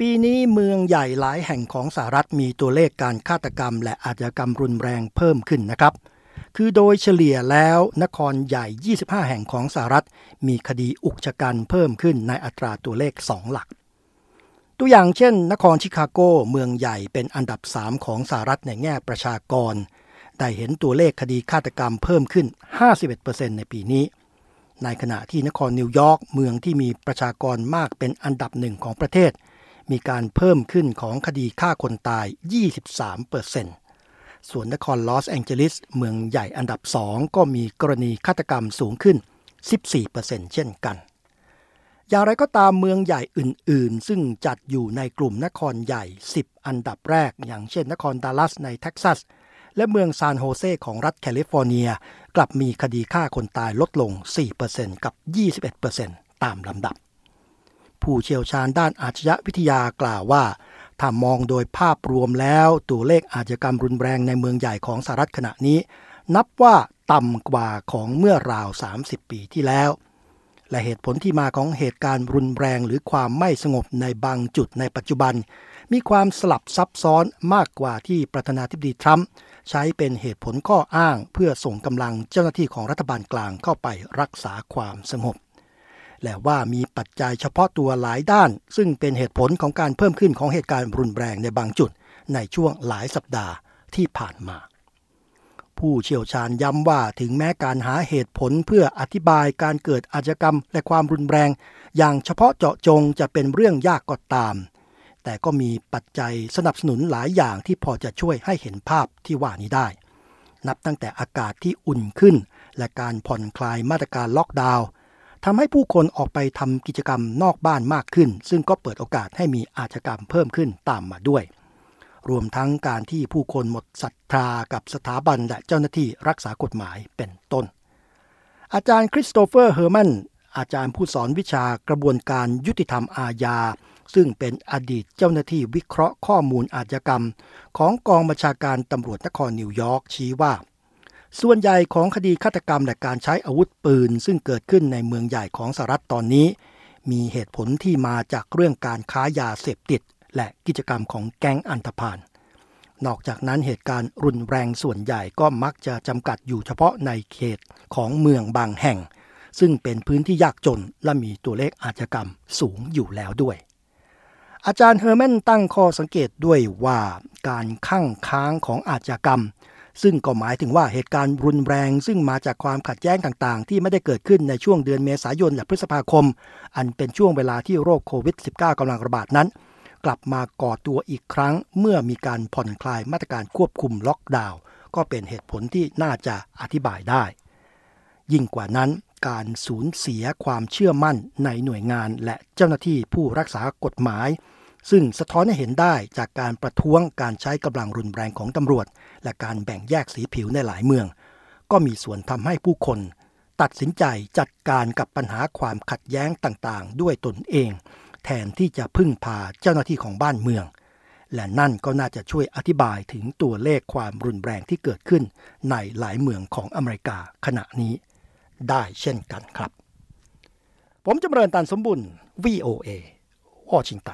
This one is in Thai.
ปีนี้เมืองใหญ่หลายแห่งของสหรัฐมีตัวเลขการฆาตกรรม และอาชญากรรมรุนแรงเพิ่มขึ้นนะครับ คือโดยเฉลี่ยแล้วนครใหญ่ 25 แห่งของสหรัฐ มีคดีอุกฉกรรจ์เพิ่มขึ้นในอัตราตัวเลข 2 หลัก ตัวอย่างเช่น นครชิคาโกเมืองใหญ่เป็นอันดับ 3 ของสหรัฐในแง่ประชากร ได้เห็นตัวเลขคดีฆาตกรรมเพิ่มขึ้น 51%ในปีนี้ในขณะที่นครนิวยอร์กเมืองที่มีประชากรมากเป็นอันดับหนึ่งของประเทศ มีการเพิ่มขึ้นของคดีฆ่าคนตาย 23%ส่วนนครลอสแองเจลิสเมืองใหญ่อันดับสองก็มีกรณีฆาตกรรมสูงขึ้น 14%เช่นกัน อย่างไรก็ตามเมืองใหญ่อื่น ๆ ซึ่งจัดอยู่ในกลุ่มนครใหญ่ 10 อันดับแรก อย่างเช่นนครดัลลัสในเท็กซัส และเมืองซานโฮเซของรัฐแคลิฟอร์เนีย กลับมีคดีฆ่าคนตายลดลง 4%กับ 21%ตามลำดับ ผู้เชี่ยวชาญด้านอาชญาวิทยากล่าวว่า ถ้ามองโดยภาพรวมแล้วตัวเลขอาชญากรรมรุนแรงในเมืองใหญ่ของสหรัฐขณะนี้ นับว่าต่ำกว่าของเมื่อราว 30 ปีที่แล้ว และเหตุผลที่มาของเหตุการณ์รุนแรงหรือความไม่สงบในบางจุดในปัจจุบัน มีความสลับซับซ้อนมากกว่าที่ประธานาธิบดีทรัมป์ใช้เป็นเหตุผลข้ออ้างเพื่อส่งกำลังเจ้าหน้าที่ของรัฐบาลกลางเข้าไปรักษาความสงบ และว่ามีปัจจัยเฉพาะตัวหลายด้าน ซึ่งเป็นเหตุผลของการเพิ่มขึ้นของเหตุการณ์รุนแรงในบางจุด ในช่วงหลายสัปดาห์ที่ผ่านมา ผู้เชี่ยวชาญย้ำว่าถึงแม้การหาเหตุผลเพื่ออธิบายการเกิดอาชญากรรมและความรุนแรง อย่างเฉพาะเจาะจงจะเป็นเรื่องยากก็ตาม แต่ก็มีปัจจัยสนับสนุนหลายอย่างที่พอจะช่วยให้เห็นภาพที่ว่านี้ได้ นับตั้งแต่อากาศที่อุ่นขึ้น และการผ่อนคลายมาตรการล็อกดาวน์ ทำให้ผู้คนออกไปทำกิจกรรมนอกบ้านมากขึ้น ซึ่งก็เปิดโอกาสให้มีอาชญากรรมเพิ่มขึ้นตามมาด้วย รวมทั้งการที่ผู้คนหมดศรัทธากับสถาบันและเจ้าหน้าที่รักษากฎหมายเป็นต้น อาจารย์คริสโตเฟอร์เฮอร์มันอาจารย์ผู้สอนวิชากระบวนการยุติธรรมอาญา ซึ่งเป็นอดีตเจ้าหน้าที่วิเคราะห์ข้อมูลอาชญากรรม ของกองบัญชาการตำรวจนครนิวยอร์กชี้ว่า ส่วนใหญ่ของคดีฆาตกรรมและการใช้อาวุธปืน ซึ่งเกิดขึ้นในเมืองใหญ่ของสหรัฐตอนนี้ มีเหตุผลที่มาจากเรื่องการค้ายาเสพติด และกิจกรรมของแก๊งอันธพาลนอกจากนั้นเหตุการณ์รุนแรงส่วนใหญ่ก็มักจะจำกัดอยู่เฉพาะในเขตของเมืองบางแห่ง ซึ่งเป็นพื้นที่ยากจนและมีตัวเลขอาชญากรรมสูงอยู่แล้วด้วย อาจารย์เฮอร์แมนตั้งข้อสังเกตด้วยว่าการคั่งค้างของอาชญากรรม ซึ่งก็หมายถึงว่าเหตุการณ์รุนแรง ซึ่งมาจากความขัดแย้งต่างๆ ที่ไม่ได้เกิดขึ้นในช่วงเดือนเมษายนและพฤษภาคม อันเป็นช่วงเวลาที่โรคโควิด -19 กำลังระบาดนั้น กลับมาก่อตัวอีกครั้งเมื่อมีการผ่อนคลายมาตรการควบคุมล็อกดาวน์ก็เป็นเหตุผลที่น่าจะอธิบายได้ ยิ่งกว่านั้นการสูญเสียความเชื่อมั่นในหน่วยงานและเจ้าหน้าที่ผู้รักษากฎหมาย ซึ่งสะท้อนให้เห็นได้จากการประท้วงการใช้กำลังรุนแรงของตำรวจ และการแบ่งแยกสีผิวในหลายเมือง ก็มีส่วนทำให้ผู้คน ตัดสินใจจัดการกับปัญหาความขัดแย้งต่างๆ ด้วยตนเอง แทนที่จะพึ่งพาเจ้าหน้าที่ของบ้านเมือง และนั่นก็น่าจะช่วยอธิบายถึงตัวเลขความรุนแรงที่เกิดขึ้น ในหลายเมืองของอเมริกาขณะนี้ ได้เช่นกันครับ ผมจำเริญตันสมบุญ VOA วอชิงตัน